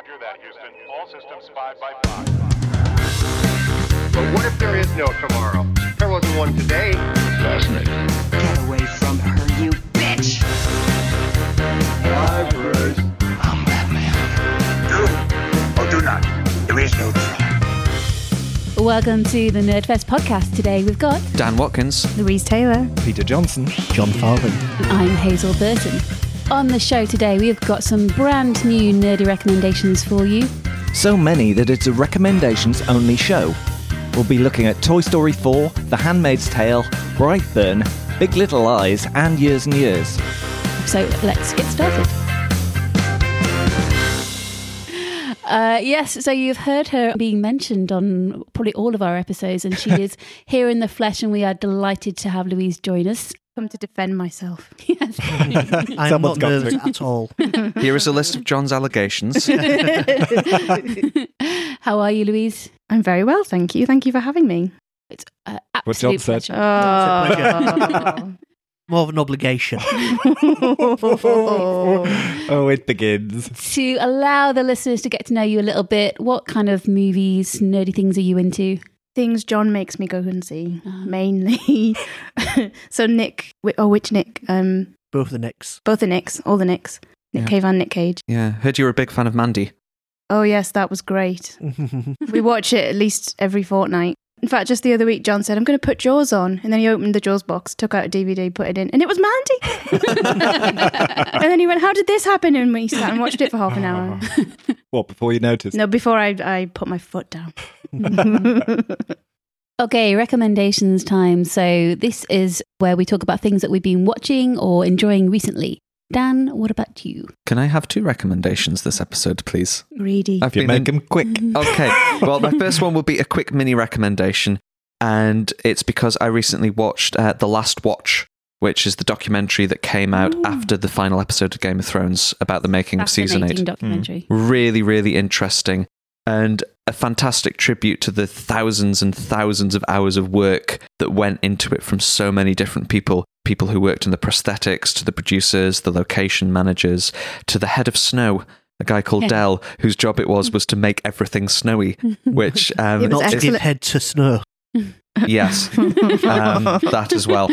Roger that, Houston. All systems 5 by 5. But what if there is no tomorrow? There wasn't one today. Fascinating. Get away from her, you bitch! I'm Batman. Do or do not. There is no try. Welcome to the Nerdfest podcast. Today we've got Dan Watkins. Louise Taylor. Peter Johnson. Jon Farley. I'm Hazel Burton. On the show today, we've got some brand new nerdy recommendations for you. So many that it's a recommendations only show. We'll be looking at Toy Story 4, The Handmaid's Tale, Brightburn, Big Little Lies, and Years and Years. So let's get started. Uh, yes, so you've heard her being mentioned on probably all of our episodes, and she is here in the flesh, and we are delighted to have Louise join us. Come to defend myself. Yes. I'm Someone's not got nervous to. at all. Here is a list of Jon's allegations. How are you, Louise? I'm very well, thank you. Thank you for having me. It's uh, What Jon absolute said. pleasure. Oh. More of an obligation. Oh, it begins. to allow the listeners to get to know you a little bit, what kind of movies, nerdy things are you into? Things Jon makes me go and see, Uh-huh. mainly. so Nick, oh, which Nick? Um, Both the Nicks. both the Nicks, all the Nicks. Nick Yeah. Cave and Nick Cage. yeah, heard you were a big fan of Mandy. Oh yes, that was great. we watch it at least every fortnight. In fact, just the other week, Jon said, "I'm going to put Jaws on," and then he opened the Jaws box, took out a DVD, put it in, and it was Mandy. and then he went, "How did this happen?" And we sat and watched it for half an hour. What, before you noticed? No, before I I put my foot down. Okay, recommendations time. So, this is where we talk about things that we've been watching or enjoying recently. Dan, what about you? Can I have two recommendations this episode, please? Greedy. I've You been make in- them quick. Okay. Well, my first one will be a quick mini recommendation, and it's because I recently watched uh, The Last Watch, which is the documentary that came out Ooh. after the final episode of Game of Thrones about the making of season eight. documentary. Really, really interesting, and a fantastic tribute to the thousands and thousands of hours of work that went into it from so many different people. People who worked in the prosthetics, to the producers, the location managers, to the head of snow, a guy called Yeah. Dell, whose job it was was to make everything snowy. Which um, Not to give head to snow. yes, um, that as well.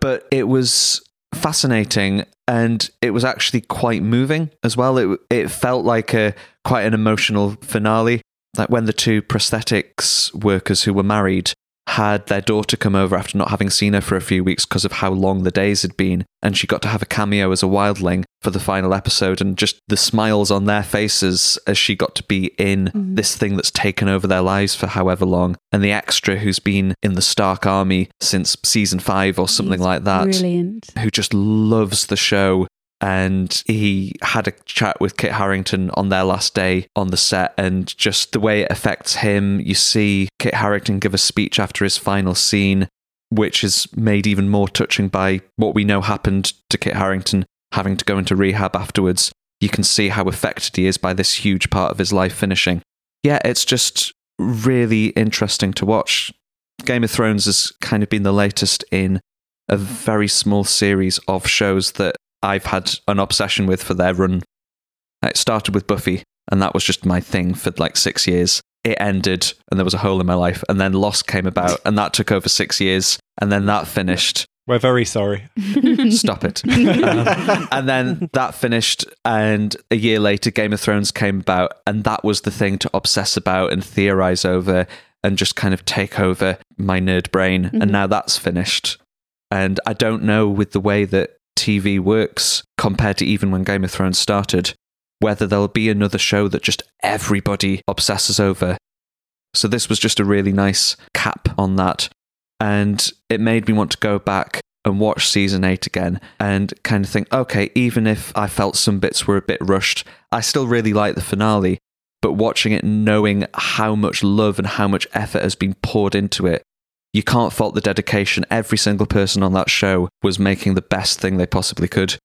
But it was fascinating, and it was actually quite moving as well. It it felt like a quite an emotional finale. Like when the two prosthetics workers who were married had their daughter come over after not having seen her for a few weeks because of how long the days had been, and she got to have a cameo as a wildling for the final episode, and just the smiles on their faces as she got to be in Mhm. this thing that's taken over their lives for however long, and the extra who's been in the Stark Army since season five or something He's like that Brilliant. who just loves the show. And he had a chat with Kit Harington on their last day on the set, and just the way it affects him. You see Kit Harington give a speech after his final scene, which is made even more touching by what we know happened to Kit Harington having to go into rehab afterwards. You can see how affected he is by this huge part of his life finishing. Yeah, it's just really interesting to watch. Game of Thrones has kind of been the latest in a very small series of shows that I've had an obsession with for their run. It started with Buffy, and that was just my thing for like six years. It ended, and there was a hole in my life. And then Lost came about, and that took over six years. And then that finished. We're very sorry. Stop it. Um, and then that finished, and a year later, Game of Thrones came about, and that was the thing to obsess about and theorize over and just kind of take over my nerd brain. Mhm. And now that's finished. And I don't know with the way that TV works compared to even when Game of Thrones started, whether there'll be another show that just everybody obsesses over. So this was just a really nice cap on that. And it made me want to go back and watch season eight again and kind of think, okay, even if I felt some bits were a bit rushed, I still really like the finale. But watching it, knowing how much love and how much effort has been poured into it, you can't fault the dedication. Every single person on that show was making the best thing they possibly could.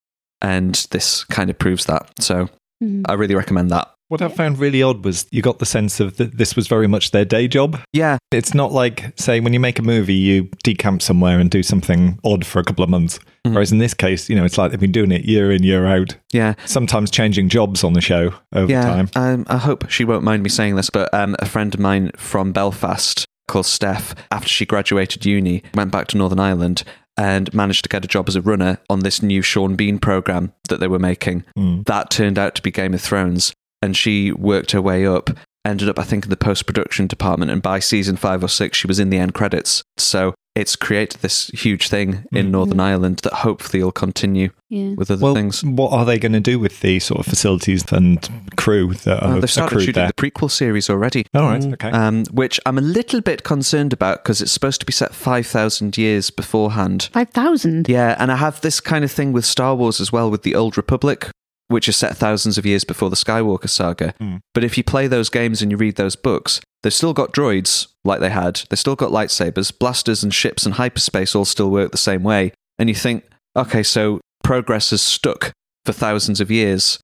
And this kind of proves that. So Mhm. I really recommend that. What I found really odd was you got the sense of that this was very much their day job. Yeah, It's not like, say, when you make a movie, you decamp somewhere and do something odd for a couple of months. Whereas in this case, you know, it's like they've been doing it year in, year out. yeah. Sometimes changing jobs on the show over yeah, time. Um, I hope she won't mind me saying this, but um, a friend of mine from Belfast called Steph, after she graduated uni, went back to Northern Ireland and managed to get a job as a runner on this new Sean Bean program that they were making. Mm. That turned out to be Game of Thrones, and she worked her way up. Ended up, I think, in the post production department, and by season five or six, she was in the end credits. So it's created this huge thing in Northern Ireland that hopefully will continue Yeah. with other Well, things. what are they going to do with the sort of facilities and crew that are they've started shooting there? the prequel series already. All right, okay. Um, which I'm a little bit concerned about because it's supposed to be set 5,000 years beforehand. 5,000? Yeah, and I have this kind of thing with Star Wars as well, with the Old Republic, which is set thousands of years before the Skywalker saga. Hmm. But if you play those games and you read those books, they've still got droids like they had, they've still got lightsabers, blasters and ships and hyperspace all still work the same way. And you think, okay, so progress has stuck for thousands of years.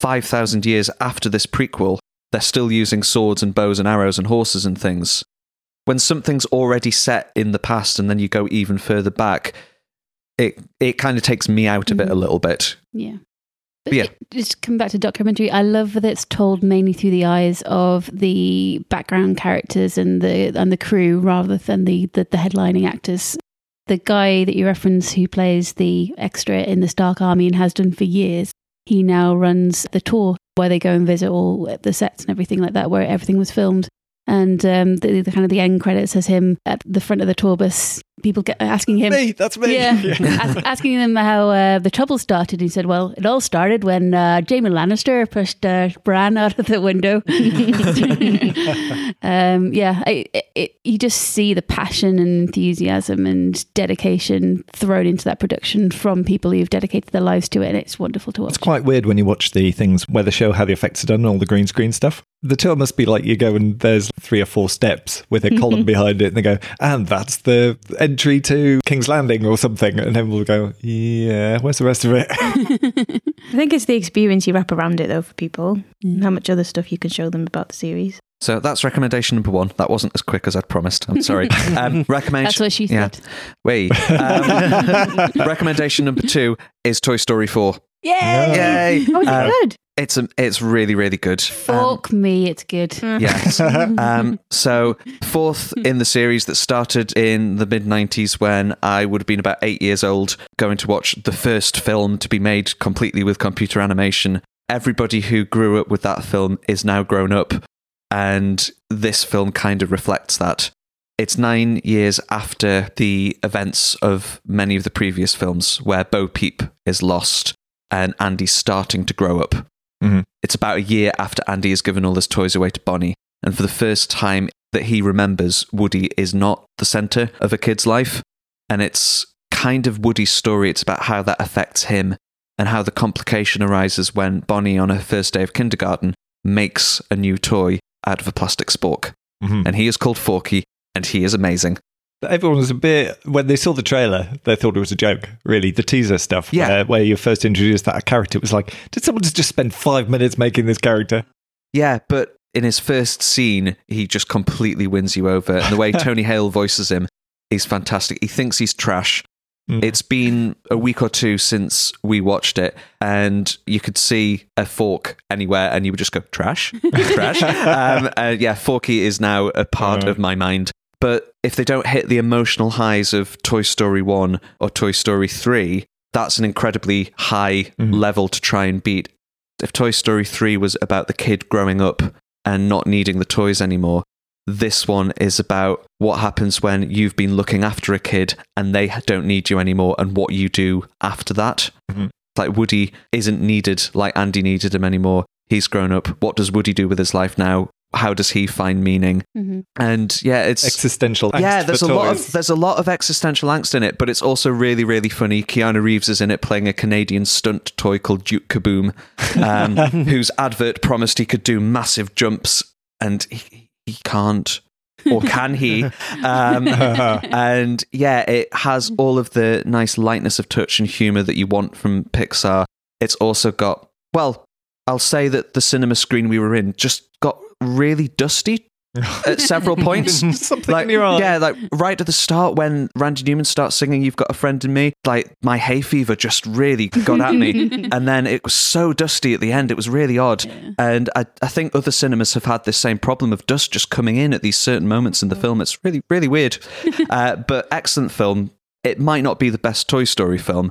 5,000 years after this prequel, they're still using swords and bows and arrows and horses and things. When something's already set in the past and then you go even further back, it it kind of takes me out of it a mm-hmm. little bit. Yeah. But yeah. it- just come back to documentary. I love that it's told mainly through the eyes of the background characters and the and the crew rather than the the, the headlining actors. The guy that you reference who plays the extra in the Stark Army and has done for years, he now runs the tour where they go and visit all the sets and everything like that, where everything was filmed. And um, the, the kind of the end credits has him at the front of the tour bus. People get asking him, me, that's me. yeah, Ask, asking him how uh, the trouble started. He said, "Well, it all started when uh, Jaime Lannister pushed uh, Bran out of the window." um, yeah, I, it, it, you just see the passion and enthusiasm and dedication thrown into that production from people who've dedicated their lives to it, and it's wonderful to watch. It's quite weird when you watch the things where they show how the effects are done, all the green screen stuff. The tour must be like you go and there's three or four steps with a column behind it, and they go, and that's the entry to King's Landing or something. And then we'll go, yeah, where's the rest of it? I think it's the experience you wrap around it, though, for people. And how much other stuff you can show them about the series. So that's recommendation number one. That wasn't as quick as I'd promised. I'm sorry. Um, recommendation. That's what she Yeah. said. Wait. Um, recommendation number two is Toy Story 4. Yay! Yay! Oh, it's Um, good. It's a, it's really really good. Um, Fuck me, it's good. Yes. um, so, fourth in the series that started in the mid 90s when I would have been about eight years old, going to watch the first film to be made completely with computer animation. Everybody who grew up with that film is now grown up, and this film kind of reflects that. It's nine years after the events of many of the previous films where Bo Peep is lost and Andy's starting to grow up. Mm-hmm. It's about a year after Andy has given all his toys away to Bonnie, and for the first time that he remembers, Woody is not the center of a kid's life. And it's kind of Woody's story. It's about how that affects him and how the complication arises when Bonnie, on her first day of kindergarten, makes a new toy out of a plastic spork. Mm-hmm. And he is called Forky, and he is amazing. Everyone was a bit when they saw the trailer, they thought it was a joke. Really, the teaser stuff, Yeah. where, where you first introduced that character, it was like, did someone just spend five minutes making this character? Yeah, but in his first scene, he just completely wins you over. And the way Tony Hale voices him is fantastic. He thinks he's trash. It's been a week or two since we watched it, and you could see a fork anywhere, and you would just go, trash, trash. Um, uh, yeah, Forky is now a part of my mind. But if they don't hit the emotional highs of Toy Story 1 or Toy Story 3, that's an incredibly high mm-hmm. level to try and beat. If Toy Story 3 was about the kid growing up and not needing the toys anymore, this one is about what happens when you've been looking after a kid and they don't need you anymore and what you do after that. Mm-hmm. Like Woody isn't needed like Andy needed him anymore. He's grown up. What does Woody do with his life now? How does he find meaning? Mhm. And yeah, it's Existential angst yeah, for there's a lot of there's a lot of existential angst in it, but it's also really really funny. Keanu Reeves is in it playing a Canadian stunt toy called Duke Kaboom, um, whose advert promised he could do massive jumps, and he, he can't. Or can he? Um, and yeah, it has all of the nice lightness of touch and humor that you want from Pixar. It's also got, well, I'll say that the cinema screen we were in just got really dusty at several points. Something like, in your eye. yeah, like right at the start when Randy Newman starts singing "You've Got a Friend in Me," like my hay fever just really got at me, and then it was so dusty at the end. It was really odd, and I, I think other cinemas have had this same problem of dust just coming in at these certain moments in the film. It's really, really weird, uh, but excellent film. It might not be the best Toy Story film,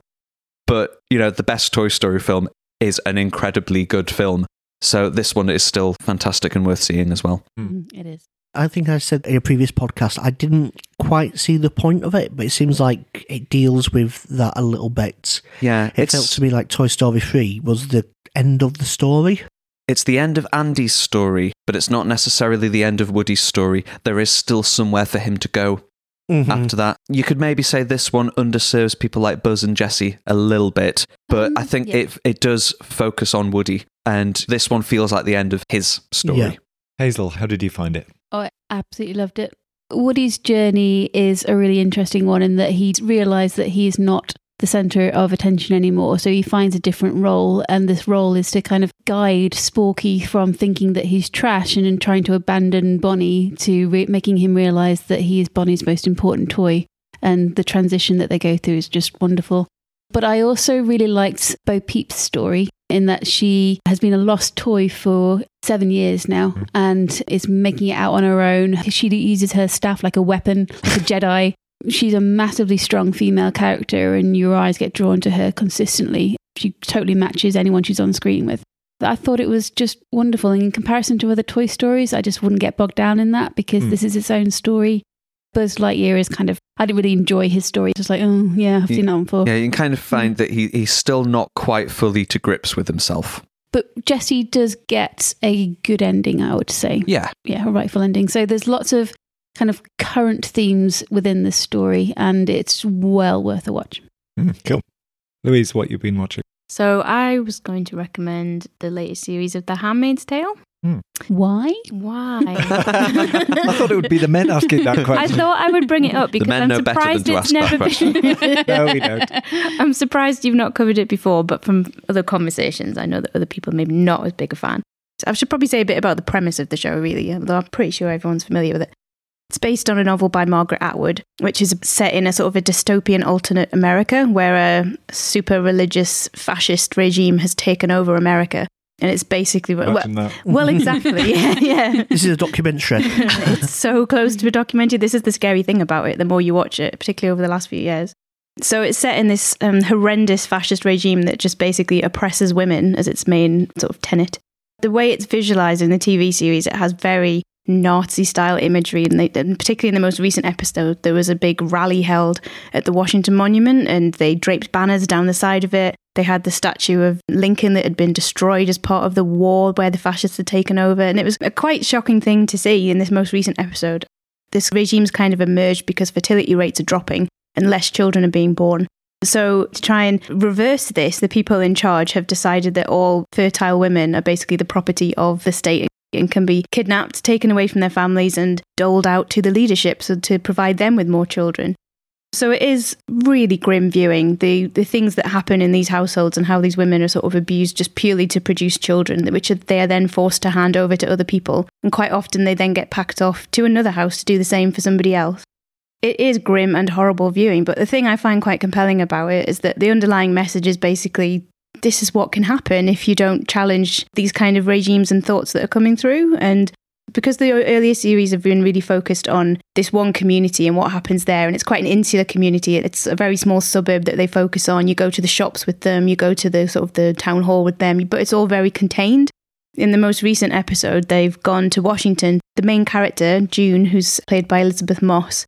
but you know the best Toy Story film is an incredibly good film. So this one is still fantastic and worth seeing as well. Mm, It is. I think I said in a previous podcast, I didn't quite see the point of it, but it seems like it deals with that a little bit. Yeah, It felt to me like Toy Story 3 was the end of the story. It's the end of Andy's story, but it's not necessarily the end of Woody's story. There is still somewhere for him to go Mhm. after that. You could maybe say this one underserves people like Buzz and Jesse a little bit, but I think yeah. it it does focus on Woody, and this one feels like the end of his story. Yeah. Hazel, how did you find it? Oh, I absolutely loved it. Woody's journey is a really interesting one in that he's realized that he's not the center of attention anymore. So he finds a different role, and this role is to kind of guide Forky from thinking that he's trash and in trying to abandon Bonnie to re- making him realize that he is Bonnie's most important toy. And the transition that they go through is just wonderful. But I also really liked Bo Peep's story in that she has been a lost toy for seven years now mm-hmm. and is making it out on her own. She uses her staff like a weapon, like a Jedi. She's a massively strong female character, and your eyes get drawn to her consistently. She totally matches anyone she's on screen with. I thought it was just wonderful. And in comparison to other Toy Stories, I just wouldn't get bogged down in that because Hmm. this is its own story. Buzz Lightyear is kind of, I didn't really enjoy his story. Just like, oh, yeah, I've seen that one before. Yeah, you can kind of find that he, he's still not quite fully to grips with himself. But Jesse does get a good ending, I would say. Yeah. Yeah, a rightful ending. So there's lots of kind of current themes within this story, and it's well worth a watch. Mm, cool. Louise, what you've been watching? So I was going to recommend the latest series of The Handmaid's Tale. Why? Why? I thought it would be the men asking that question. I thought I would bring it up because I'm know better than surprised to it's ask that never been. No, we don't. I'm surprised you've not covered it before, but from other conversations, I know that other people maybe not as big a fan. So I should probably say a bit about the premise of the show, really, although I'm pretty sure everyone's familiar with it. It's based on a novel by Margaret Atwood, which is set in a sort of a dystopian alternate America where a super religious fascist regime has taken over America. And it's basically well, that. well, exactly, yeah, yeah. This is a documentary. it's so close to a documentary. This is the scary thing about it. The more you watch it, particularly over the last few years. So it's set in this um, horrendous fascist regime that just basically oppresses women as its main sort of tenet. The way it's visualized in the TV series, it has very Nazi style imagery, and, they, and particularly in the most recent episode, there was a big rally held at the Washington Monument, and they draped banners down the side of it. They had the statue of Lincoln that had been destroyed as part of the war where the fascists had taken over, and it was a quite shocking thing to see in this most recent episode. This regime's kind of emerged because fertility rates are dropping and less children are being born. So, to try and reverse this, the people in charge have decided that all fertile women are basically the property of the state and can be kidnapped, taken away from their families, and doled out to the leadership so to provide them with more children. So it is really grim viewing the the things that happen in these households and how these women are sort of abused just purely to produce children, which they are then forced to hand over to other people, and quite often they then get packed off to another house to do the same for somebody else. It is grim and horrible viewing, but the thing I find quite compelling about it is that the underlying message is basically this is what can happen if you don't challenge these kind of regimes and thoughts that are coming through. And because the earlier series have been really focused on this one community and what happens there, and it's quite an insular community. It's a very small suburb that they focus on. You go to the shops with them, you go to the sort of the town hall with them, but it's all very contained. In the most recent episode, they've gone to Washington. The main character, June, who's played by Elisabeth Moss,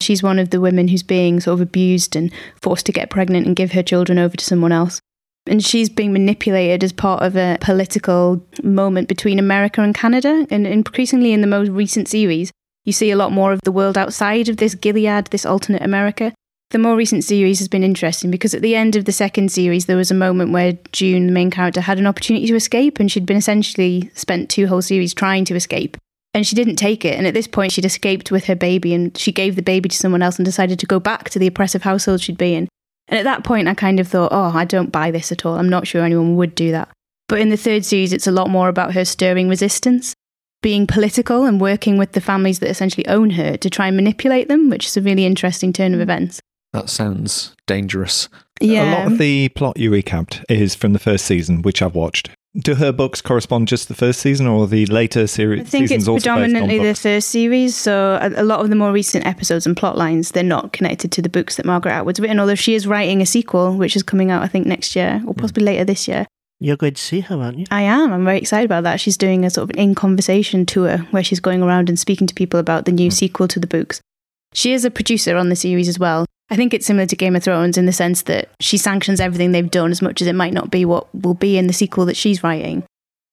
she's one of the women who's being sort of abused and forced to get pregnant and give her children over to someone else. And she's being manipulated as part of a political moment between America and Canada. And increasingly in the most recent series, you see a lot more of the world outside of this Gilead, this alternate America. The more recent series has been interesting because at the end of the second series, there was a moment where June, the main character, had an opportunity to escape, and she'd been essentially spent two whole series trying to escape. And she didn't take it. And at this point, she'd escaped with her baby, and she gave the baby to someone else and decided to go back to the oppressive household she'd been in. And at that point, I kind of thought, oh, I don't buy this at all. I'm not sure anyone would do that. But in the third series, it's a lot more about her stirring resistance, being political and working with the families that essentially own her to try and manipulate them, which is a really interesting turn of mm. events. That sounds dangerous. Yeah. A lot of the plot you recapped is from the first season, which I've watched. Do her books correspond just the first season, or the later series? I think it's seasons also predominantly the first series, so a, a lot of the more recent episodes and plot lines they're not connected to the books that Margaret Atwood's written. Although she is writing a sequel, which is coming out I think next year or hmm. possibly later this year. You're going to see her, aren't you? I am. I'm very excited about that. She's doing a sort of an in conversation tour where she's going around and speaking to people about the new hmm. sequel to the books. She is a producer on the series as well. I think it's similar to Game of Thrones in the sense that she sanctions everything they've done as much as it might not be what will be in the sequel that she's writing.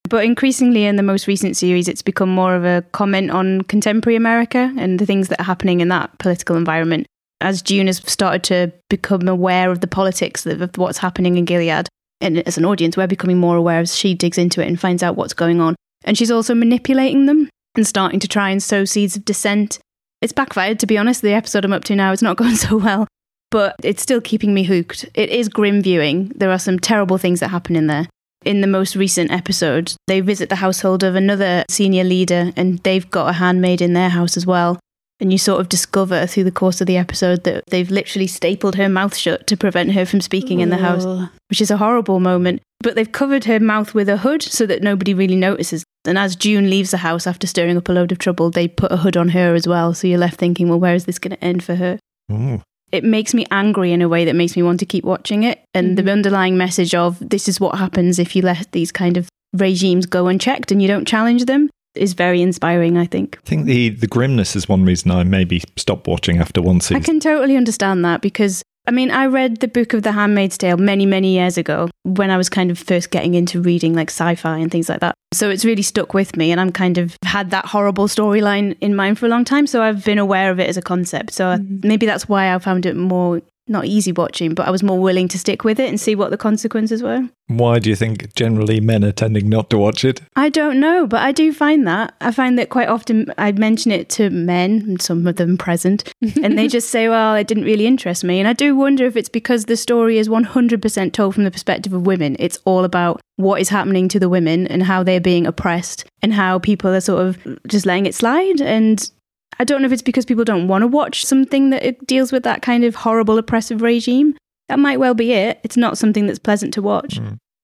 But increasingly in the most recent series, it's become more of a comment on contemporary America and the things that are happening in that political environment. As June has started to become aware of the politics of what's happening in Gilead, and as an audience, we're becoming more aware as she digs into it and finds out what's going on. And she's also manipulating them and starting to try and sow seeds of dissent. It's backfired, to be honest. The episode I'm up to now is not going so well, but it's still keeping me hooked. It is grim viewing. There are some terrible things that happen in there. In the most recent episode, they visit the household of another senior leader, and they've got a handmaid in their house as well. And you sort of discover through the course of the episode that they've literally stapled her mouth shut to prevent her from speaking in the house which is a horrible moment. But they've covered her mouth with a hood so that nobody really notices. And as June leaves the house after stirring up a load of trouble, they put a hood on her as well. So you're left thinking, well, where is this going to end for her? Ooh. It makes me angry in a way that makes me want to keep watching it. And the mm-hmm. underlying message of this is what happens if you let these kind of regimes go unchecked and you don't challenge them is very inspiring, I think. I think the, the grimness is one reason I maybe stopped watching after one season. I can totally understand that because I mean, I read the book of The Handmaid's Tale many, many years ago when I was kind of first getting into reading like sci fi and things like that. So it's really stuck with me, and I'm kind of had that horrible storyline in mind for a long time. So I've been aware of it as a concept. So I, maybe that's why I found it more not easy watching, but I was more willing to stick with it and see what the consequences were. Why do you think generally men are tending not to watch it? I don't know, but I do find that. I find that quite often I mention it to men, some of them present, and they just say, well, it didn't really interest me. And I do wonder if it's because the story is 100% told from the perspective of women. It's all about what is happening to the women and how they're being oppressed and how people are sort of just letting it slide. And I don't know if it's because people don't want to watch something that it deals with that kind of horrible oppressive regime. That might well be it. It's not something that's pleasant to watch.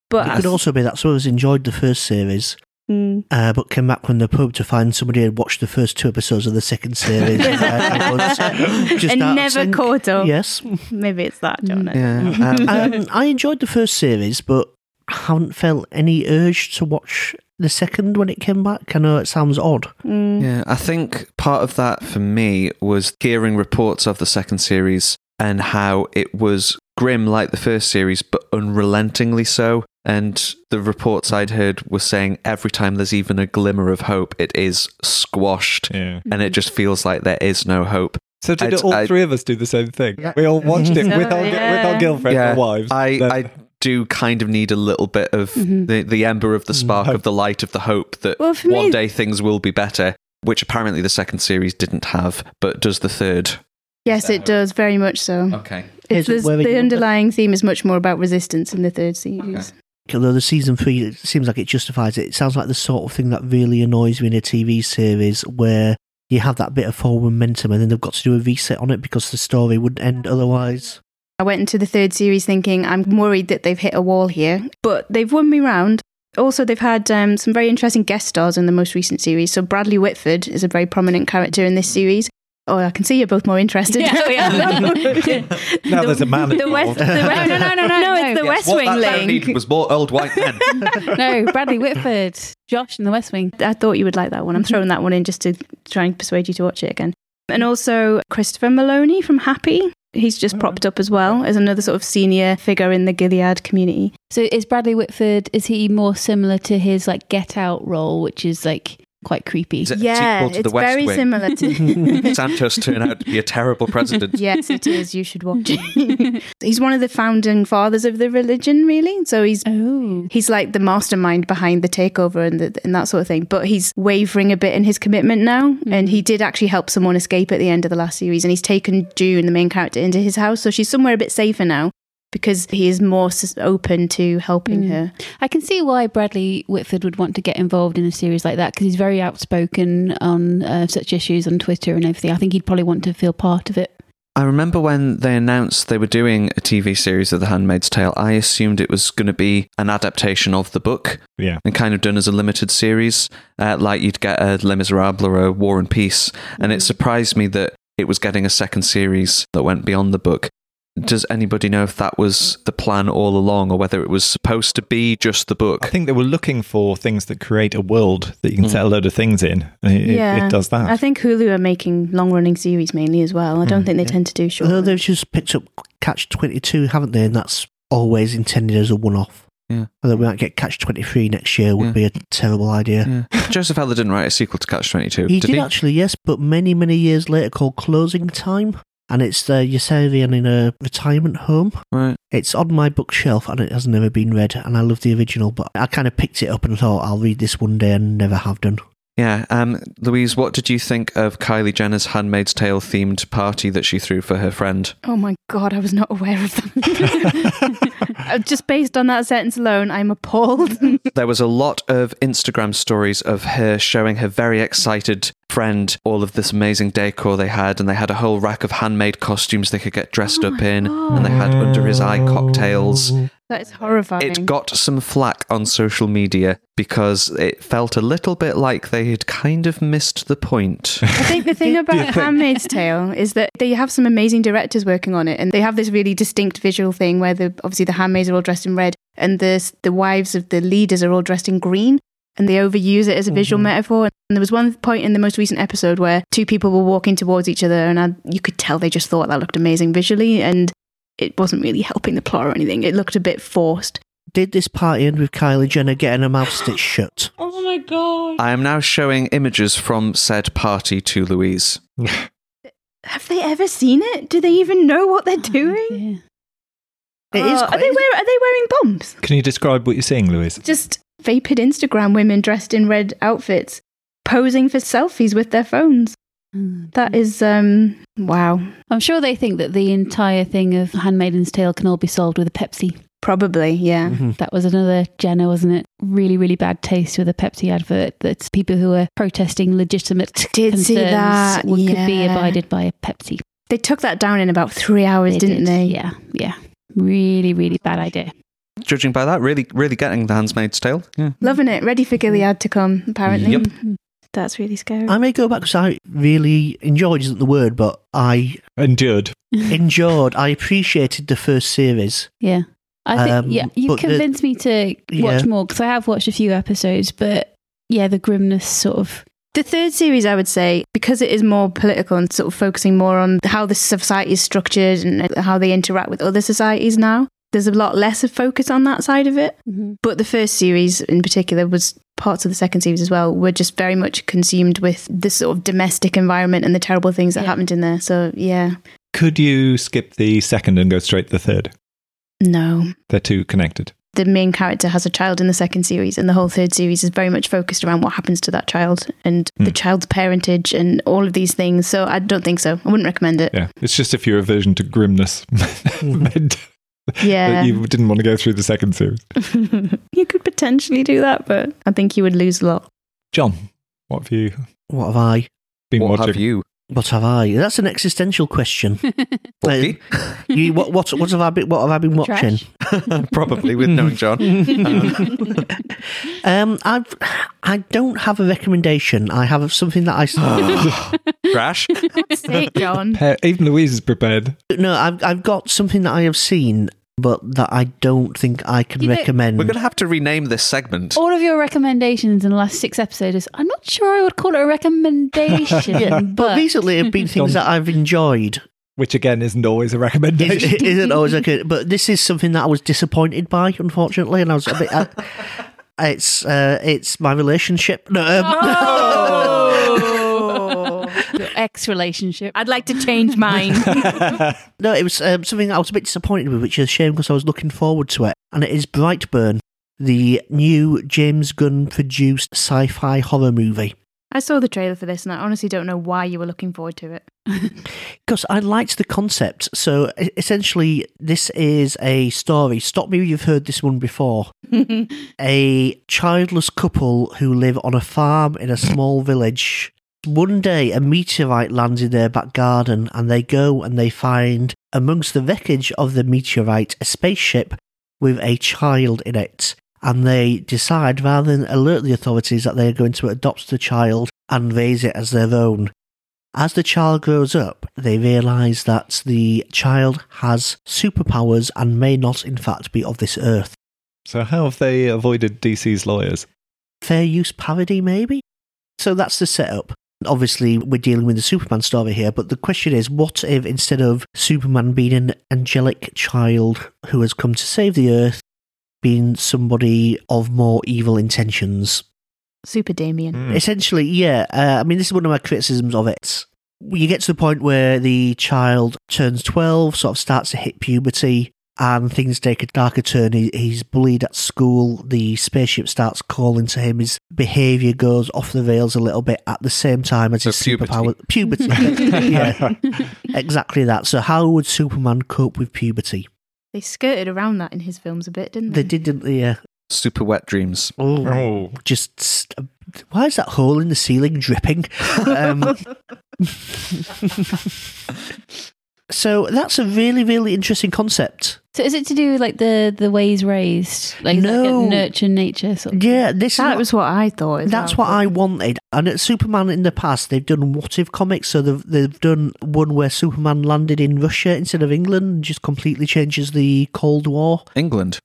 But it could also be that some of us enjoyed the first series, Mm. uh, but came back from the pub to find somebody had watched the first two episodes of the second series. uh, and and never sync. caught up. Yes. Maybe it's that, Jon. Yeah. Um, um, I enjoyed the first series, but haven't felt any urge to watch the second when it came back. I know it sounds odd. Mm. Yeah, I think part of that for me was hearing reports of the second series and how it was grim like the first series, but unrelentingly so. And the reports I'd heard were saying every time there's even a glimmer of hope, it is squashed. Yeah. And it just feels like there is no hope. So did I'd- all I- three of us do the same thing? We all watched it So, with, our, with our girlfriends Yeah, or wives. I, Then- I do kind of need a little bit of mm-hmm. the, the ember of the mm. spark of the light of the hope that Well, one me- day things will be better, which apparently the second series didn't have, but does the third. Yes, it does, very much so. Okay. It's, Is it the, where you the want it? underlying theme is much more about resistance in the third series. Although the season three it seems like it justifies it. It sounds like the sort of thing that really annoys me in a TV series where you have that bit of forward momentum and then they've got to do a reset on it because the story wouldn't end otherwise. I went into the third series thinking I'm worried that they've hit a wall here, but they've won me round. Also, they've had um, some very interesting guest stars in the most recent series. So Bradley Whitford is a very prominent character in this series. Oh, I can see you're both more interested. now there's a man the West, involved. the West, No, no, no, no, no, no, it's the no. West what Wing that link. needed was more old white men. no, Bradley Whitford, Josh in the West Wing. I thought you would like that one. I'm throwing that one in just to try and persuade you to watch it again. And also Christopher Meloni from Happy. He's just oh. propped up as well as another sort of senior figure in the Gilead community. So is Bradley Whitford? Is he more similar to his like Get Out role, which is like quite creepy? Is it yeah, sequel to it's the West very Wing? similar to. Santos turned out to be a terrible president. yes, it is. You should watch it. he's one of the founding fathers of the religion, really. So he's Oh, he's like the mastermind behind the takeover and, the, and that sort of thing. But he's wavering a bit in his commitment now. Mm-hmm. And he did actually help someone escape at the end of the last series. And he's taken June, the main character, into his house. So she's somewhere a bit safer now. Because he is more open to helping Mm. her. I can see why Bradley Whitford would want to get involved in a series like that because he's very outspoken on uh, such issues on Twitter and everything. I think he'd probably want to feel part of it. I remember when they announced they were doing a TV series of The Handmaid's Tale, I assumed it was going to be an adaptation of the book Yeah. and kind of done as a limited series, uh, like you'd get a Les Miserables or a War and Peace. And it surprised me that it was getting a second series that went beyond the book. Does anybody know if that was the plan all along or whether it was supposed to be just the book? I think they were looking for things that create a world that you can mm. set a load of things in. It, it- yeah, it does that. I think Hulu are making long-running series mainly as well. I don't mm. think they tend to do short. Although they've just picked up Catch 22, haven't they? And that's always intended as a one off. Yeah. Although we might get Catch 23 next year would Yeah. be a terrible idea. Yeah. Joseph Heller didn't write a sequel to Catch 22. He did, did he? actually, yes, but many, many years later called Closing Time. And it's uh, Yossarian in a retirement home. Right. It's on my bookshelf and it has never been read. And I love the original, but I kind of picked it up and thought I'll read this one day and never have done. Yeah. Um, Louise, what did you think of Kylie Jenner's Handmaid's Tale themed party that she threw for her friend? Oh my god, I was not aware of that. Uh, Just based on that sentence alone, I'm appalled. There was a lot of Instagram stories of her showing her very excited friend all of this amazing decor they had, and they had a whole rack of handmaid costumes they could get dressed Oh up in, and they had under his eye cocktails. That is horrifying. It got some flack on social media because it felt a little bit like they had kind of missed the point. I think the thing about Handmaid's Tale is that they have some amazing directors working on it, and they have this really distinct visual thing where the obviously the handmaids are all dressed in red, and the the wives of the leaders are all dressed in green, and they overuse it as a visual metaphor. And there was one point in the most recent episode where two people were walking towards each other, and I, you could tell they just thought that looked amazing visually, and it wasn't really helping the plot or anything. It looked a bit forced. Did this party end with Kylie Jenner getting her mouth stitched shut? Oh my god! I am now showing images from said party to Louise. Have they ever seen it? Do they even know what they're doing? Yeah. It is Oh, are quite- they wear, Are they wearing bombs? Can you describe what you're seeing, Louise? just vapid Instagram women dressed in red outfits posing for selfies with their phones. Mm. That is um wow. I'm sure they think that the entire thing of Handmaiden's Tale can all be solved with a Pepsi. Probably, yeah. That was another Jenner, wasn't it? Really, really bad taste with a Pepsi advert. That people who are protesting legitimate Did concerns see that, would, could be abided by a Pepsi. They took that down in about three hours, They didn't did. they? Yeah, yeah. Really, really bad idea. Judging by that, really, really getting the Handmaid's Tale. Yeah. Loving it. Ready for Gilead to come, apparently. Yep. That's really scary. I may go back because I really enjoyed isn't the word, but I Endured. enjoyed, I appreciated the first series. Yeah. I think, Um, yeah, you but the- convinced me to Yeah. watch more because I have watched a few episodes, but yeah, the grimness sort of. The third series, I would say, because it is more political and sort of focusing more on how the society is structured and how they interact with other societies now, there's a lot less of focus on that side of it. But the first series in particular was parts of the second series as well were just very much consumed with the sort of domestic environment and the terrible things that Yeah. happened in there. So yeah, Could you skip the second and go straight to the third? no. They're too connected. The main character has a child in the second series, and the whole third series is very much focused around what happens to that child and the hmm. child's parentage and all of these things. So I don't think so. I wouldn't recommend it. Yeah. It's just if your aversion to grimness Yeah. that you didn't want to go through the second series. you could potentially do that, but I think you would lose a lot. Jon, what have you What have I? been What watching? have you? What have I? That's an existential question. Bucky? you, what, what, what have I been? What have I been watching? Probably with knowing Jon. Um, I've, I don't have a recommendation. I have something that I. Crash. Say it, Jon. Even Louise is prepared. no, I've, I've got something that I have seen, but that I don't think I can You know- recommend. We're going to have to rename this segment. All of your recommendations in the last six episodes, I'm not sure I would call it a recommendation, Yeah, but, but recently have been things that I've enjoyed. Which again isn't always a It, recommendation. it isn't always okay, but this is something that I was disappointed by, unfortunately, and I was a bit. Uh, it's uh, it's my relationship. No, um, your ex relationship. I'd like to change mine. no, it was um, something I was a bit disappointed with, which is a shame because I was looking forward to it. And it is Brightburn, the new James Gunn produced sci-fi horror movie. I saw the trailer for this, and I honestly don't know why you were looking forward to it. Because I liked the concept. So essentially, this is a story. Stop me if you've heard this one before. a childless couple who live on a farm in a small village. One day, a meteorite lands in their back garden, and they go and they find amongst the wreckage of the meteorite a spaceship with a child in it. And they decide, rather than alert the authorities, that they are going to adopt the child and raise it as their own. As the child grows up, they realise that the child has superpowers and may not, in fact, be of this earth. So how have they avoided DC's lawyers? Fair use parody, maybe? So that's the setup. Obviously, we're dealing with the Superman story here, but the question is what if instead of Superman being an angelic child who has come to save the Earth, being somebody of more evil intentions? Super Damien. Essentially, yeah. Uh, I mean, this is one of my criticisms of it. You get to the point where the child turns 12, sort of starts to hit puberty, and things take a darker turn. He, he's bullied at school. The spaceship starts calling to him. His behaviour goes off the rails a little bit at the same time as So his puberty. superpower. Puberty. yeah. Exactly that. So, how would Superman cope with puberty? They skirted around that in his films a bit, didn't They they? didn't, yeah. Super wet dreams. Oh, Oh. just st- why is that hole in the ceiling dripping? Um, so that's a really, really interesting concept. So is it to do with like the the ways raised, like, No. like nurture nature sort of? Yeah, this That is was what I thought. as That's well, what I wanted. And at Superman in the past, they've done what if comics. So they've, they've done one where Superman landed in Russia instead of England and just completely changes the Cold War. England.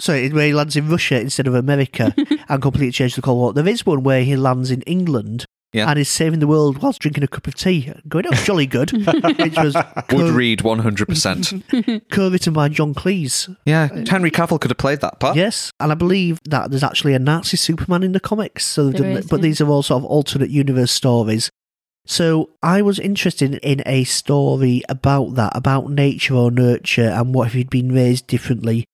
So where he lands in Russia instead of America and completely changes the Cold War. There is one where he lands in England Yeah. and is saving the world whilst drinking a cup of tea. Going, oh, jolly good. Which was Would co- read 100%. co-written by John Cleese. yeah, Henry Cavill could have played that part. Yes, and I believe that there's actually a Nazi Superman in the comics. So they've done, is, but yeah. these are all sort of alternate universe stories. So I was interested in a story about that, about nature or nurture, and what if you'd been raised differently.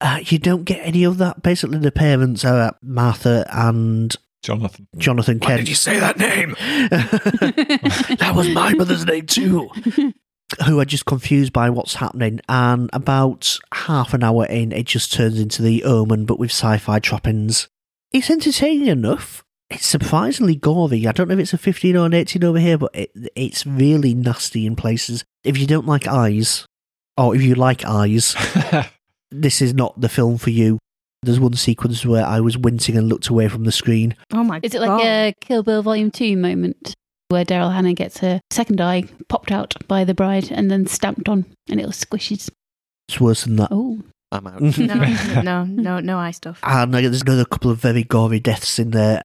Uh, you don't get any of that. Basically, the parents are Martha and Jonathan. Jonathan Why Kent. did you say that name? that was my mother's name too. Who are just confused by what's happening, and about half an hour in, it just turns into the Omen, but with sci-fi trappings. It's entertaining enough. It's surprisingly gory. I don't know if it's a 15 or an 18 over here, but it, it's really nasty in places. If you don't like eyes, or if you like eyes, this is not the film for you. There's one sequence where I was wincing and looked away from the screen. Oh my god. Is it god. like a Kill Bill Volume Two moment where Daryl Hannah gets her second eye popped out by the bride and then stamped on, and it all squishes? It's worse than that. Oh, I'm out. no, no, no, no eye stuff. And uh, there's another couple of very gory deaths in there.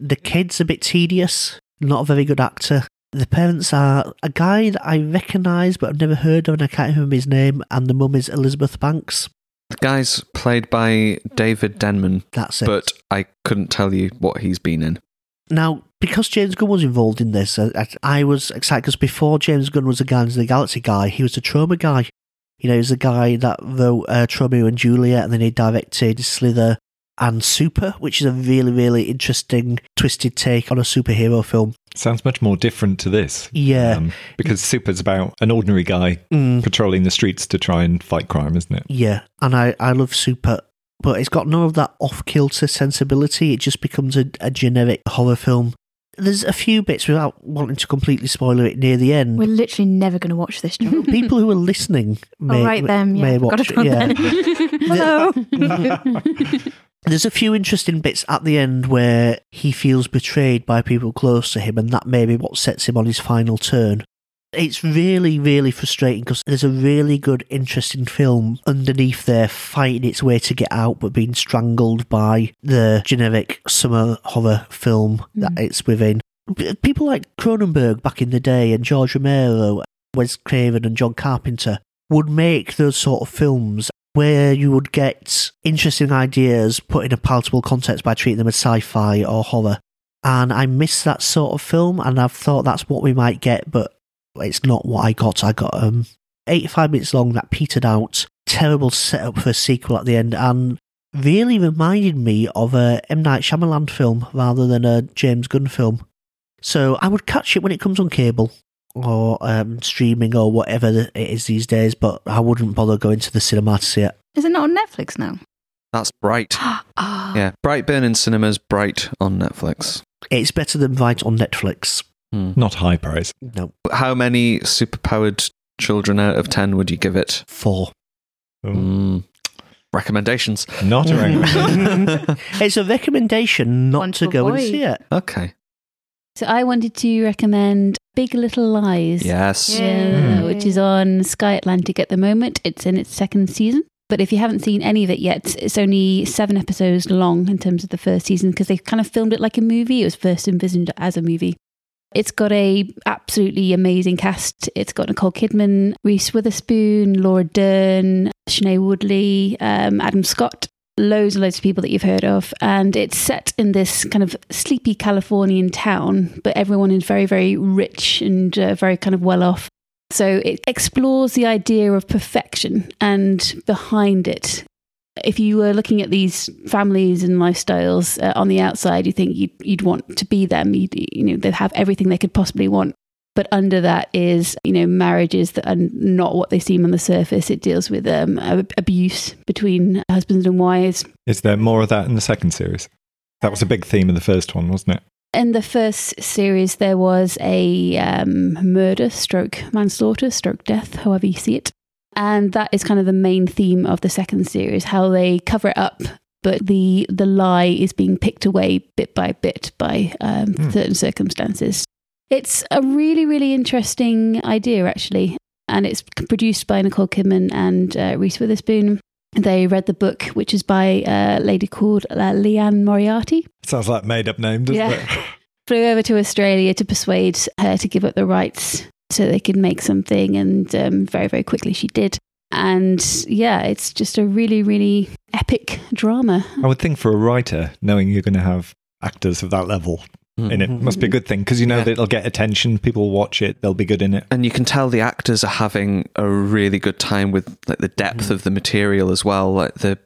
The kid's a bit tedious, not a very good actor. The parents are a guy that I recognise but I've never heard of and I can't remember his name, and the mum is Elizabeth Banks. The guy's played by David Denman, That's it. but I couldn't tell you what he's been in. Now, because James Gunn was involved in this, uh, I I was excited because before James Gunn was a Guardians of the Galaxy guy, he was a Troma guy. You know, he was the guy that wrote uh, and Juliet, and then he directed Slither and Super, which is a really, really interesting, twisted take on a superhero film. Sounds much more different to this. Yeah. Um, because Super's about an ordinary guy Mm. patrolling the streets to try and fight crime, isn't it? Yeah, and I, I love Super, but it's got none of that off kilter sensibility. It just becomes a, a generic horror film. There's a few bits without wanting to completely spoil it near the end. We're literally never going to watch this, Jon. People who are listening may, All right, them. Yeah, may got watch it it. Yeah. Hello. There's a few interesting bits at the end where he feels betrayed by people close to him, and that may be what sets him on his final turn. It's really, really frustrating because there's a really good, interesting film underneath there fighting its way to get out but being strangled by the generic summer horror film that mm. it's within. People like Cronenberg back in the day and George Romero, Wes Craven, and John Carpenter would make those sort of films where you would get interesting ideas put in a palatable context by treating them as sci-fi or horror. And I miss that sort of film, and I've thought that's what we might get, but it's not what I got. I got um 85 minutes long that petered out. Terrible setup for a sequel at the end, and really reminded me of a M Night Shyamalan film rather than a James Gunn film. So I would catch it when it comes on cable or um, streaming or whatever it is these days, but I wouldn't bother going to the cinema to see it. Is it not on Netflix now? That's Bright. Ah, Yeah, Brightburn in cinemas, Bright on Netflix. It's better than Bright on Netflix. Hmm. Not high price. No, How many superpowered children out of 10 would you give it? four. Mm. Recommendations. Not a recommendation. it's a recommendation not One to to go and see it. Okay. So I wanted to recommend Big Little Lies. Yes. Yeah, which is on Sky Atlantic at the moment. It's in its second season. But if you haven't seen any of it yet, it's only seven episodes long in terms of the first season because they kind of filmed it like a movie. It was first envisioned as a movie. It's got a absolutely amazing cast. It's got Nicole Kidman, Reese Witherspoon, Laura Dern, Shailene Woodley, um, Adam Scott, loads and loads of people that you've heard of. And it's set in this kind of sleepy Californian town, but everyone is very, very rich and uh, very kind of well off. So it explores the idea of perfection and behind it. If you were looking at these families and lifestyles uh, on the outside, you think you'd, you'd want to be them. You'd, you know, they'd have everything they could possibly want. But under that is, you know, marriages that are not what they seem on the surface. It deals with um, abuse between husbands and wives. Is there more of that in the second series? That was a big theme in the first one, wasn't it? In the first series, there was a um, murder, stroke manslaughter, stroke death, however you see it. And that is kind of the main theme of the second series, how they cover it up, but the the lie is being picked away bit by bit by um, Hmm. certain circumstances. It's a really, really interesting idea, actually. And it's produced by Nicole Kidman and uh, Reese Witherspoon. They read the book, which is by a lady called uh, Liane Moriarty Sounds like made up name, doesn't Yeah. it? flew over to Australia to persuade her to give up the rights so they could make something, and um, very, very quickly she did. And yeah, it's just a really, really epic drama. I would think for a writer, knowing you're going to have actors of that level in it must be a good thing because you know Yeah. that it'll get attention. People will watch it. They'll be good in it. And you can tell the actors are having a really good time with like the depth of the material as well. Like the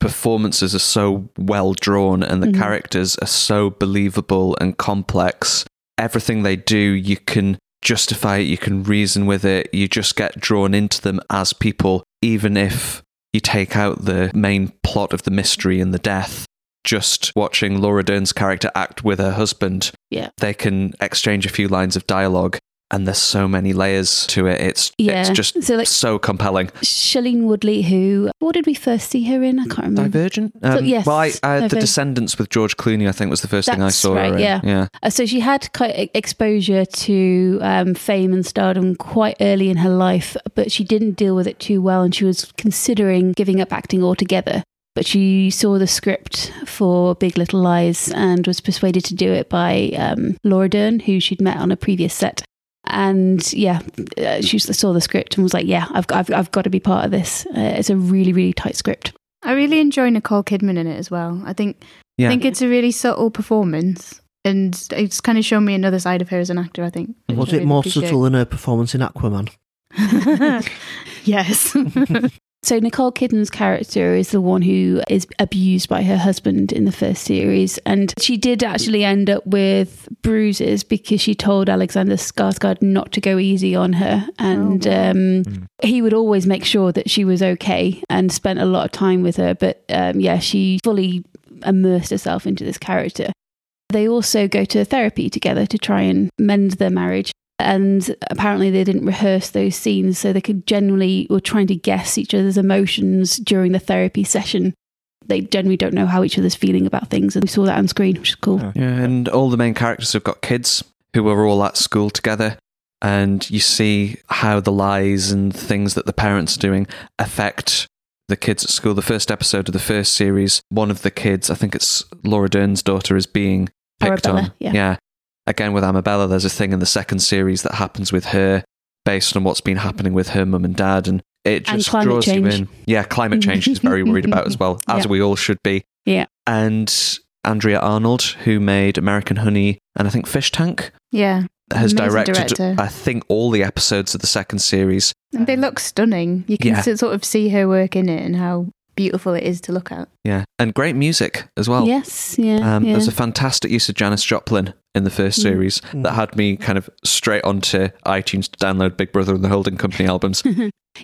performances are so well drawn and the Mhm. characters are so believable and complex. Everything they do, you can justify it, you can reason with it, you just get drawn into them as people, even if you take out the main plot of the mystery and the death. Just watching Laura Dern's character act with her husband Yeah. they can exchange a few lines of dialogue and there's so many layers to it it's Yeah. it's just So, like- so compelling Shailene Woodley, who, what did we first see her in? I can't remember. divergent So, um, yes, well I, I, the descendants with george clooney i think was the first thing i saw right, her in. yeah. yeah Uh, so she had quite exposure to um, fame and stardom quite early in her life, but she didn't deal with it too well, and she was considering giving up acting altogether. But she saw the script for Big Little Lies and was persuaded to do it by um, Laura Dern, who she'd met on a previous set. And yeah, uh, she saw the script and was like, "Yeah, I've got, I've, I've got to be part of this." Uh, it's a really, really tight script. I really enjoy Nicole Kidman in it as well. I think Yeah. I think it's a really subtle performance, and it's kind of shown me another side of her as an actor. I think Was I it really more appreciate. subtle than her performance in Aquaman? yes. So Nicole Kidman's character is the one who is abused by her husband in the first series, and she did actually end up with bruises because she told Alexander Skarsgård not to go easy on her, and Oh, wow. um, he would always make sure that she was okay and spent a lot of time with her. But um, yeah, she fully immersed herself into this character. They also go to therapy together to try and mend their marriage. And apparently, they didn't rehearse those scenes, so they could generally were trying to guess each other's emotions during the therapy session. They generally don't know how each other's feeling about things, and we saw that on screen, which is cool. Yeah and all the main characters have got kids who are all at school together and you see how the lies and things that the parents are doing affect the kids at school the first episode of the first series one of the kids i think it's laura dern's daughter is being picked Amabella, on yeah. Again with amabella there's a thing in the second series that happens with her based on what's been happening with her mum and dad and it just climate draws change. you in yeah climate change she's very worried about as well as Yeah. we all should be Yeah. and Andrea Arnold, who made American Honey and I think Fish Tank, yeah, has directed, director. I think, all the episodes of the second series. and they look stunning. You can Yeah. sort of see her work in it and how beautiful it is to look at. Yeah, and great music as well. Yes, yeah, Um, yeah. There's a fantastic use of Janis Joplin in the first Mm. series that had me kind of straight onto iTunes to download Big Brother and the Holding Company albums.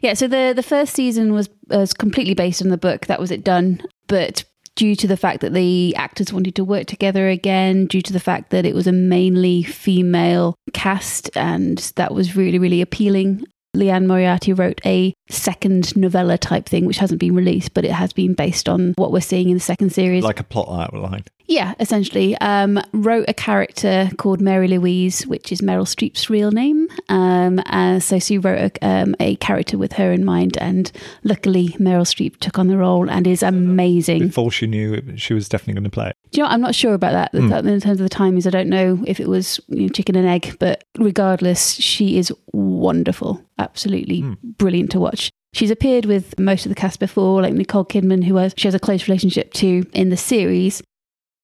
Yeah, so the the first season was was completely based on the book. That was it done. But due to the fact that the actors wanted to work together again, due to the fact that it was a mainly female cast, and that was really really appealing. Liane Moriarty wrote a second novella type thing, which hasn't been released, but it has been based on what we're seeing in the second series. Like a plot outline. Yeah, essentially. Um, wrote a character called Mary Louise, which is Meryl Streep's real name. Um, uh, so she wrote a, um, a character with her in mind, and luckily Meryl Streep took on the role and is amazing. Before she knew it, she was definitely going to play it. Do you know, what? I'm not sure about that Hmm. in terms of the timings. I don't know if it was you know, chicken and egg, but regardless, she is wonderful. Absolutely brilliant to watch. She's appeared with most of the cast before, like Nicole Kidman, who has, she has a close relationship to in the series.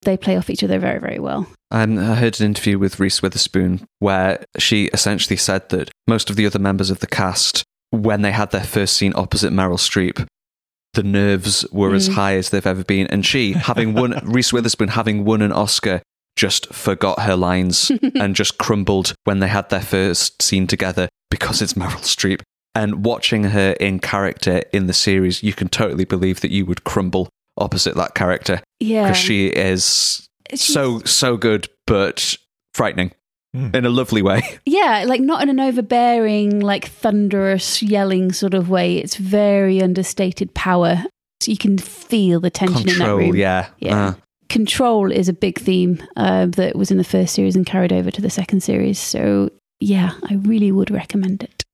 They play off each other very, very well. And I heard an interview with Reese Witherspoon where she essentially said that most of the other members of the cast, when they had their first scene opposite Meryl Streep, the nerves were as Mm. high as they've ever been. And she, having won, Reese Witherspoon having won an Oscar, just forgot her lines and just crumbled when they had their first scene together because it's Meryl Streep. And watching her in character in the series, you can totally believe that you would crumble opposite that character. Yeah. Because she is so, so good, but frightening in a lovely way. Yeah, like not in an overbearing, like thunderous, yelling sort of way. It's very understated power. So you can feel the tension in that Control, room. yeah. Yeah. Uh, Control is a big theme uh, that was in the first series and carried over to the second series. So yeah, I really would recommend it.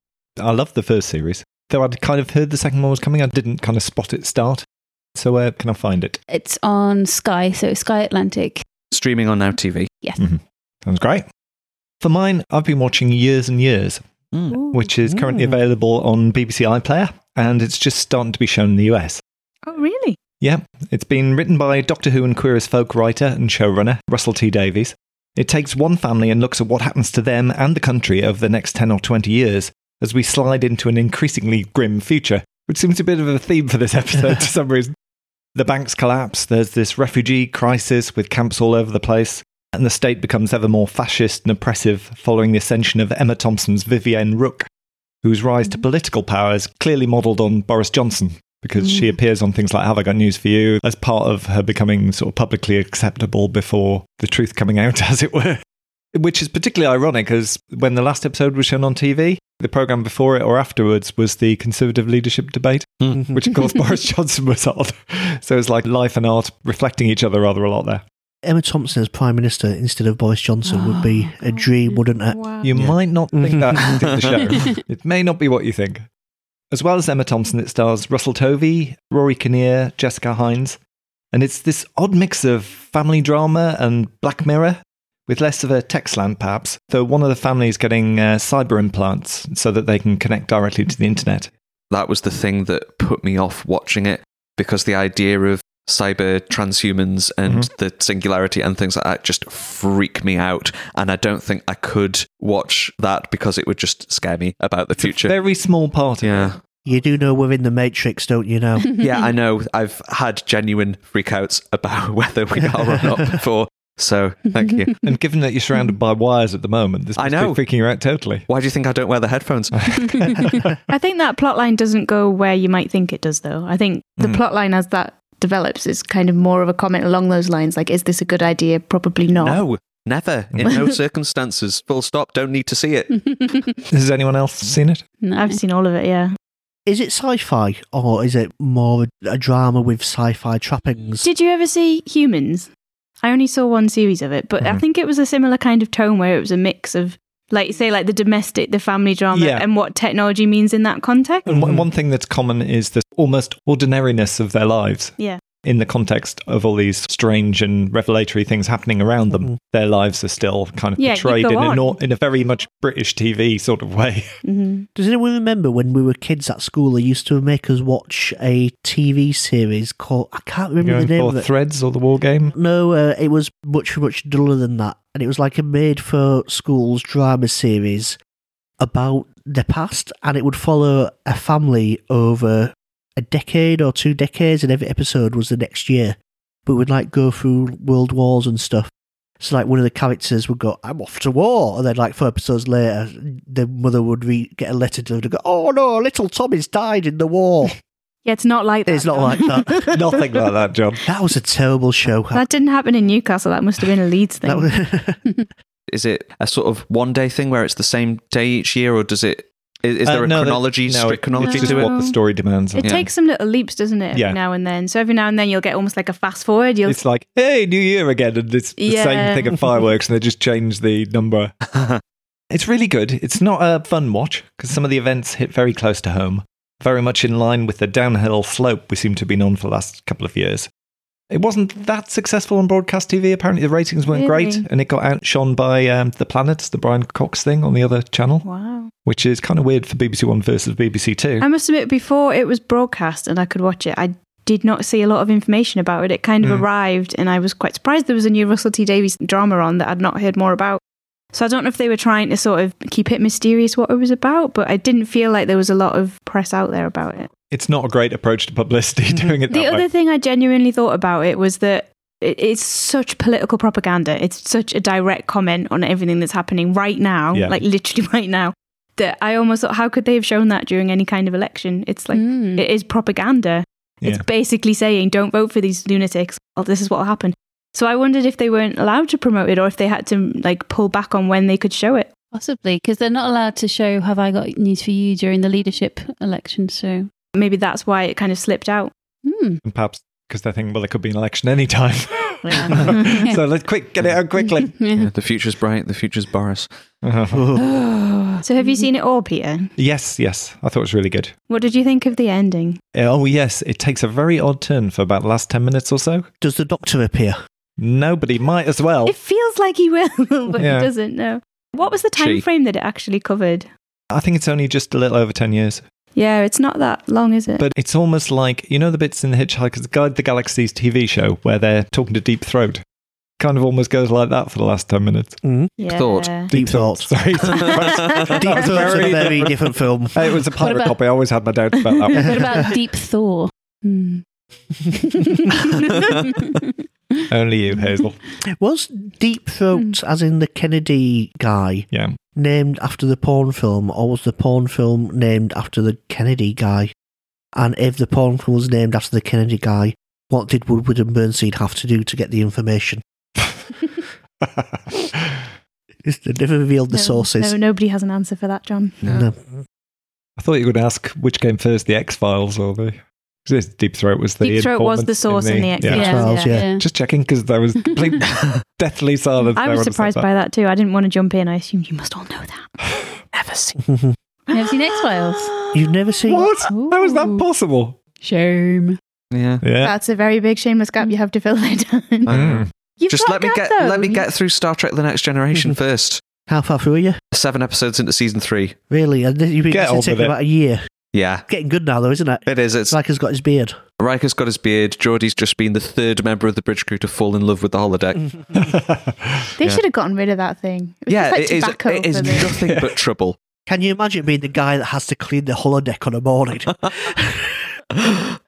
I love the first series. Though I'd kind of heard the second one was coming, I didn't kind of spot it start. So where can I find it? It's on Sky, so Sky Atlantic. streaming on Now TV. Yes. Mhm. Sounds great. For mine, I've been watching Years and Years, which is currently Ooh. available on BBC iPlayer, and it's just starting to be shown in the US. Oh, really? Yeah, it's been written by Doctor Who and Queer as Folk writer and showrunner Russell T Davies. It takes one family and looks at what happens to them and the country over the next 10 or 20 years as we slide into an increasingly grim future, which seems a bit of a theme for this episode to some reason. The banks collapse, there's this refugee crisis with camps all over the place, and the state becomes ever more fascist and oppressive following the ascension of Emma Thompson's Vivienne Rook, whose rise to mm-hmm. political power is clearly modelled on Boris Johnson because she mm. appears on things like Have I Got News for You as part of her becoming sort of publicly acceptable before the truth coming out, as it were. Which is particularly ironic as when the last episode was shown on TV, the programme before it or afterwards was the Conservative leadership debate, hmm. which of course Boris Johnson was on. So it's like life and art reflecting each other rather a lot there. Emma Thompson as Prime Minister instead of Boris Johnson would be a dream, wouldn't it? You might not think that acting the show. It may not be what you think. As well as Emma Thompson, it stars Russell Tovey, Rory Kinnear, Jessica Hynes, and it's this odd mix of family drama and Black Mirror, with less of a tech slant perhaps. Though one of the families getting uh, cyber implants so that they can connect directly to the internet. That was the thing that put me off watching it because the idea of cyber transhumans and the singularity and things like that just freak me out. And I don't think I could watch that because it would just scare me about the future. Very small part yeah. You do know we're in the Matrix, don't you know? yeah, I know. I've had genuine freakouts about whether we are or not before. So thank you. And given that you're surrounded by wires at the moment, this I must know. be freaking you out totally. Why do you think I don't wear the headphones? I think that plotline doesn't go where you might think it does, though. I think the Mm. plotline as that develops is kind of more of a comment along those lines, like, is this a good idea? Probably not. No, never. In no circumstances. Full stop. Don't need to see it. Has anyone else seen it? I've seen all of it, yeah. Is it sci-fi or is it more a, a drama with sci-fi trappings? Did you ever see Humans? I only saw one series of it, but I Mhm. think it was a similar kind of tone where it was a mix of, like, say, like the domestic, the family drama, Yeah. and what technology means in that context. And one, one thing that's common is the almost ordinariness of their lives. Yeah. In the context of all these strange and revelatory things happening around them, their lives are still kind of Yeah, portrayed in a, on. nor- in a very much British TV sort of way. Mm-hmm. Does anyone remember when we were kids at school? They used to make us watch a TV series called I can't remember Going the name of it. Threads or the War Game. No, uh, it was much much duller than that, and it was like a made for schools drama series about the past, and it would follow a family over a decade or two decades, and every episode was the next year. But we'd like go through world wars and stuff. So like one of the characters would go, "I'm off to war," and then like four episodes later, the mother would re- get a letter to her to go, "Oh no, little Tommy's died in the war." Yeah, it's not like that. It's not Jon. like that. Nothing like that, Jon. That was a terrible show. That didn't happen in Newcastle. That must have been a Leeds thing. Was- Is it a sort of one day thing where it's the same day each year, or does it? Is, is there Uh, a no, that- chronology, no, strict it- chronology it's just to it? what the story demands. It Yeah. takes some little leaps, doesn't it? Every Yeah. now and then. So every now and then you'll get almost like a fast forward. You'll It's like, hey, New Year again, and it's the Yeah. same thing of fireworks, and they just change the number. it's really good. It's not a fun watch because some of the events hit very close to home, very much in line with the downhill slope we seem to have been on for the last couple of years. It wasn't that successful on broadcast TV. Apparently, the ratings weren't great, and it got outshone by um, The Planets, the Brian Cox thing on the other channel, wow. which is kind of weird for BBC One versus BBC Two. I must admit, before it was broadcast and I could watch it, I did not see a lot of information about it. It kind of Mm. arrived, and I was quite surprised there was a new Russell T Davies drama on that I'd not heard more about. So I don't know if they were trying to sort of keep it mysterious what it was about, but I didn't feel like there was a lot of press out there about it. It's not a great approach to publicity doing it The other way. thing I genuinely thought about it was that it's such political propaganda. It's such a direct comment on everything that's happening right now, Yeah. like literally right now. That I almost thought, how could they have shown that during any kind of election? It's like Mm. it is propaganda. It's basically saying, don't vote for these lunatics. Or this is what will happen. So I wondered if they weren't allowed to promote it, or if they had to like pull back on when they could show it. Possibly, because they're not allowed to show Have I Got News for You during the leadership election. So, Maybe that's why it kind of slipped out. hmm. And perhaps because they think, well, there could be an election any time. Yeah. so let's quick get it out quickly. Yeah, the future's bright. The future's Boris. so have you seen it all, Peter? yes, yes, I thought it was really good. What did you think of the ending? Oh yes, it takes a very odd turn for about the last ten minutes or so. Does the Doctor appear? Nobody might as well. It feels like he will, but Yeah. he doesn't know. What was the time She. frame that it actually covered? I think it's only just a little over ten years. Yeah, it's not that long, is it? But it's almost like you know the bits in the Hitchhiker's Guide to the Galaxy's TV show where they're talking to Deep Throat. Kind of almost goes like that for the last ten minutes. yeah. thought. Deep Thought. Sorry, Deep Thought's a very different film. It was a pirate about- copy. I always had my doubts about that one. what about Deep Thor? Hmm. Only you, Hazel. Was Deep Throat, hmm. as in the Kennedy guy, Yeah. named after the porn film, or was the porn film named after the Kennedy guy? And if the porn film was named after the Kennedy guy, what did Woodward and Bernstein have to do to get the information? They never revealed the No, sources. No, nobody has an answer for that, Jon. No. I thought you were going to ask which came first, the X Files or the. 'Cause this Deep Throat was the. Deep Throat was the source in the X-Files. yeah. X-Files, yeah. Just checking because there was complete deathly silence. I was surprised by that too. I didn't want to jump in. I assumed you must all know that. Never seen. You ever seen X Files? You've never seen What? How is that possible? Shame. Yeah. Yeah. That's a very big shameless gap you have to fill there, Dan. Mm. You've Just let me get though. let me get through Star Trek: The Next Generation first. How far through are you? Seven episodes into season three. Really? And you've been Get it's on with it. about a year. Yeah, Getting good now, though, isn't it? it is. It's It's like he's got his beard. Riker's got his beard. Geordi's just been the third member of the bridge crew to fall in love with the holodeck. They Yeah. should have gotten rid of that thing. It was yeah, like it, is, it is nothing but trouble. Can you imagine being the guy that has to clean the holodeck on a morning?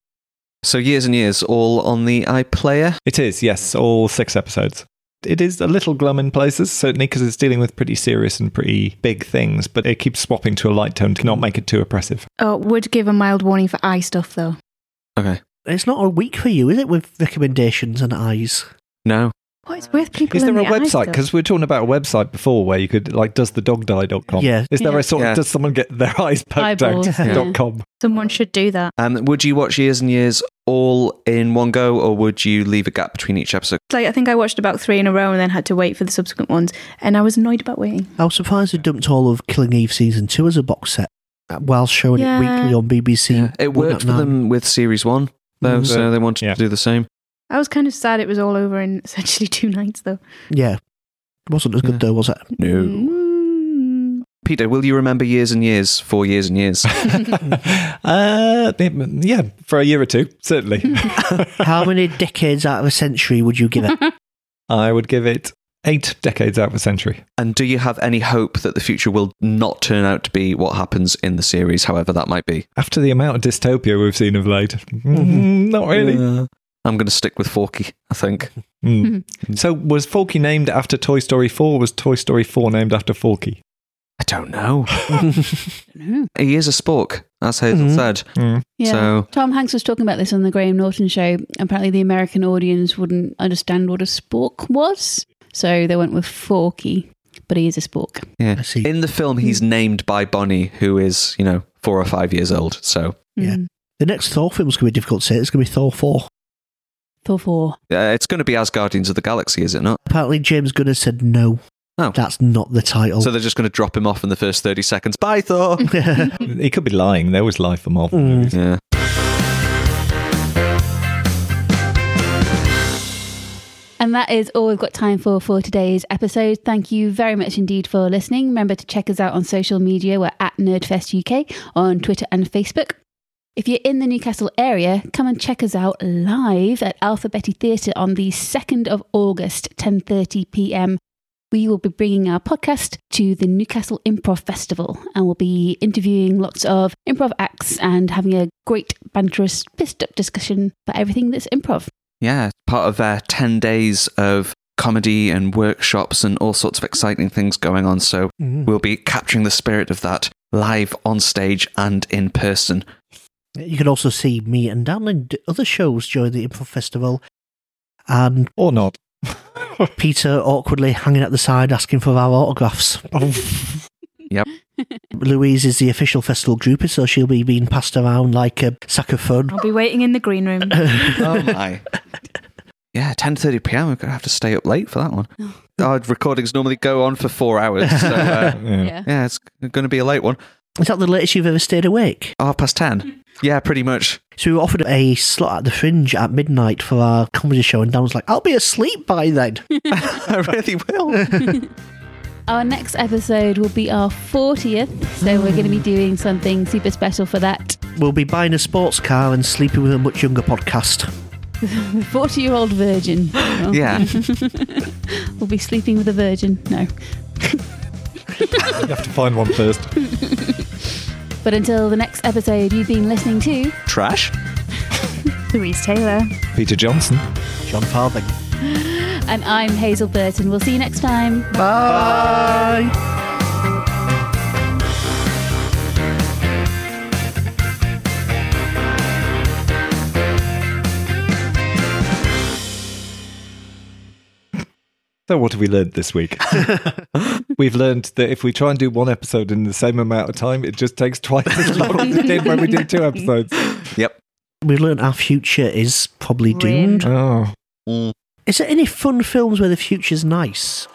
So years and years, all on the iPlayer. It is, yes, all six episodes. It is a little glum in places, certainly because it's dealing with pretty serious and pretty big things, but it keeps swapping to a light tone to not make it too oppressive. Oh, would give a mild warning for eye stuff though. Okay. it's not a week for you, is it, with recommendations and eyes? No. What is with people? Is there in a the website? Because we were talking about a website before where you could, like, doesthedogdie.com. Yeah. Is there Yeah. a sort Yeah. of, does someone get their eyes poked Eyeballs, out? yeah. dot com? someone should do that. Um, would you watch years and years all in one go, or would you leave a gap between each episode? Like I think I watched about three in a row and then had to wait for the subsequent ones, and I was annoyed about waiting. I was surprised they dumped all of Killing Eve season two as a box set uh, while showing Yeah. it weekly on BBC. It worked for them with series one, though, Mhm. so they wanted Yeah. to do the same. I was kind of sad it was all over in essentially two nights though. Yeah. Wasn't as good Yeah. though, was it? No. Mm. Peter, will you remember years and years four years and years? uh, yeah, for a year or two, certainly. How many decades out of a century would you give it? I would give it Eight decades out of a century. And do you have any hope that the future will not turn out to be what happens in the series, however that might be? After the amount of dystopia we've seen of late, mm, not really. Uh, I'm going to stick with Forky, I think. Mm. So was Forky named after Toy Story 4 was Toy Story 4 named after Forky? I don't know. he is a spork, as Hazel Mhm. said. Mm. Yeah. So Tom Hanks was talking about this on the Graham Norton show. Apparently, the American audience wouldn't understand what a spork was, so they went with Forky. But he is a spork. yeah. I see. In the film, he's named by Bonnie, who is, you know, four or five years old. So Yeah. Mm. The next Thor film is going to be difficult to say. It's going to be Thor 4. Thor four. uh, it's going to be as Guardians of the Galaxy, is it not? Apparently, James Gunn has said no. Oh. That's not the title. So they're just going to drop him off in the first 30 seconds. Bye, Thor. He could be lying. There was life for Marvel. Mm. movies. yeah. And that is all we've got time for for today's episode. Thank you very much indeed for listening. Remember to check us out on social media. We're at NerdFest UK on Twitter and Facebook. If you're in the Newcastle area, come and check us out live at Alphabetti Theatre on the 2nd of August, 10:30 p.m. We will be bringing our podcast to the Newcastle Improv Festival and we'll be interviewing lots of improv acts and having a great banterous pissed up discussion about everything that's improv. Yeah, part of their 10 days of comedy and workshops and all sorts of exciting things going on. So Mhm. we'll be capturing the spirit of that live on stage and in person. You can also see me and Dan in other shows during the Improv Festival. And Or not. Peter awkwardly hanging at the side asking for our autographs. Yep. Louise is the official festival grouper, so she'll be being passed around like a sack of fun. I'll be waiting in the green room. oh my. Yeah, 10.30 p.m. We're going to have to stay up late for that one. Our recordings normally go on for four hours. So, uh, Yeah. yeah, it's going to be a late one. Is that the latest you've ever stayed awake? Half past 10. Yeah, pretty much. So we were offered a slot at the Fringe at midnight for our comedy show, and Dan was like, "I'll be asleep by then." I really will. Our next episode will be our 40th, so we're going to be doing something super special for that. we'll be buying a sports car and sleeping with a much younger podcast. 40 year old virgin. Well, Yeah. we'll be sleeping with a virgin. No. You have to find one first. But until the next episode, you've been listening to Trash? Louise Taylor. Peter Johnson. Jon Farley. And I'm Hazel Burton. We'll see you next time. Bye. So, what have we learned this week? We've learned that if we try and do one episode in the same amount of time, it just takes twice as long as it did when we did two episodes. Yep. We've learned our future is probably doomed. Oh. Mm. Is there any fun films where the future's nice?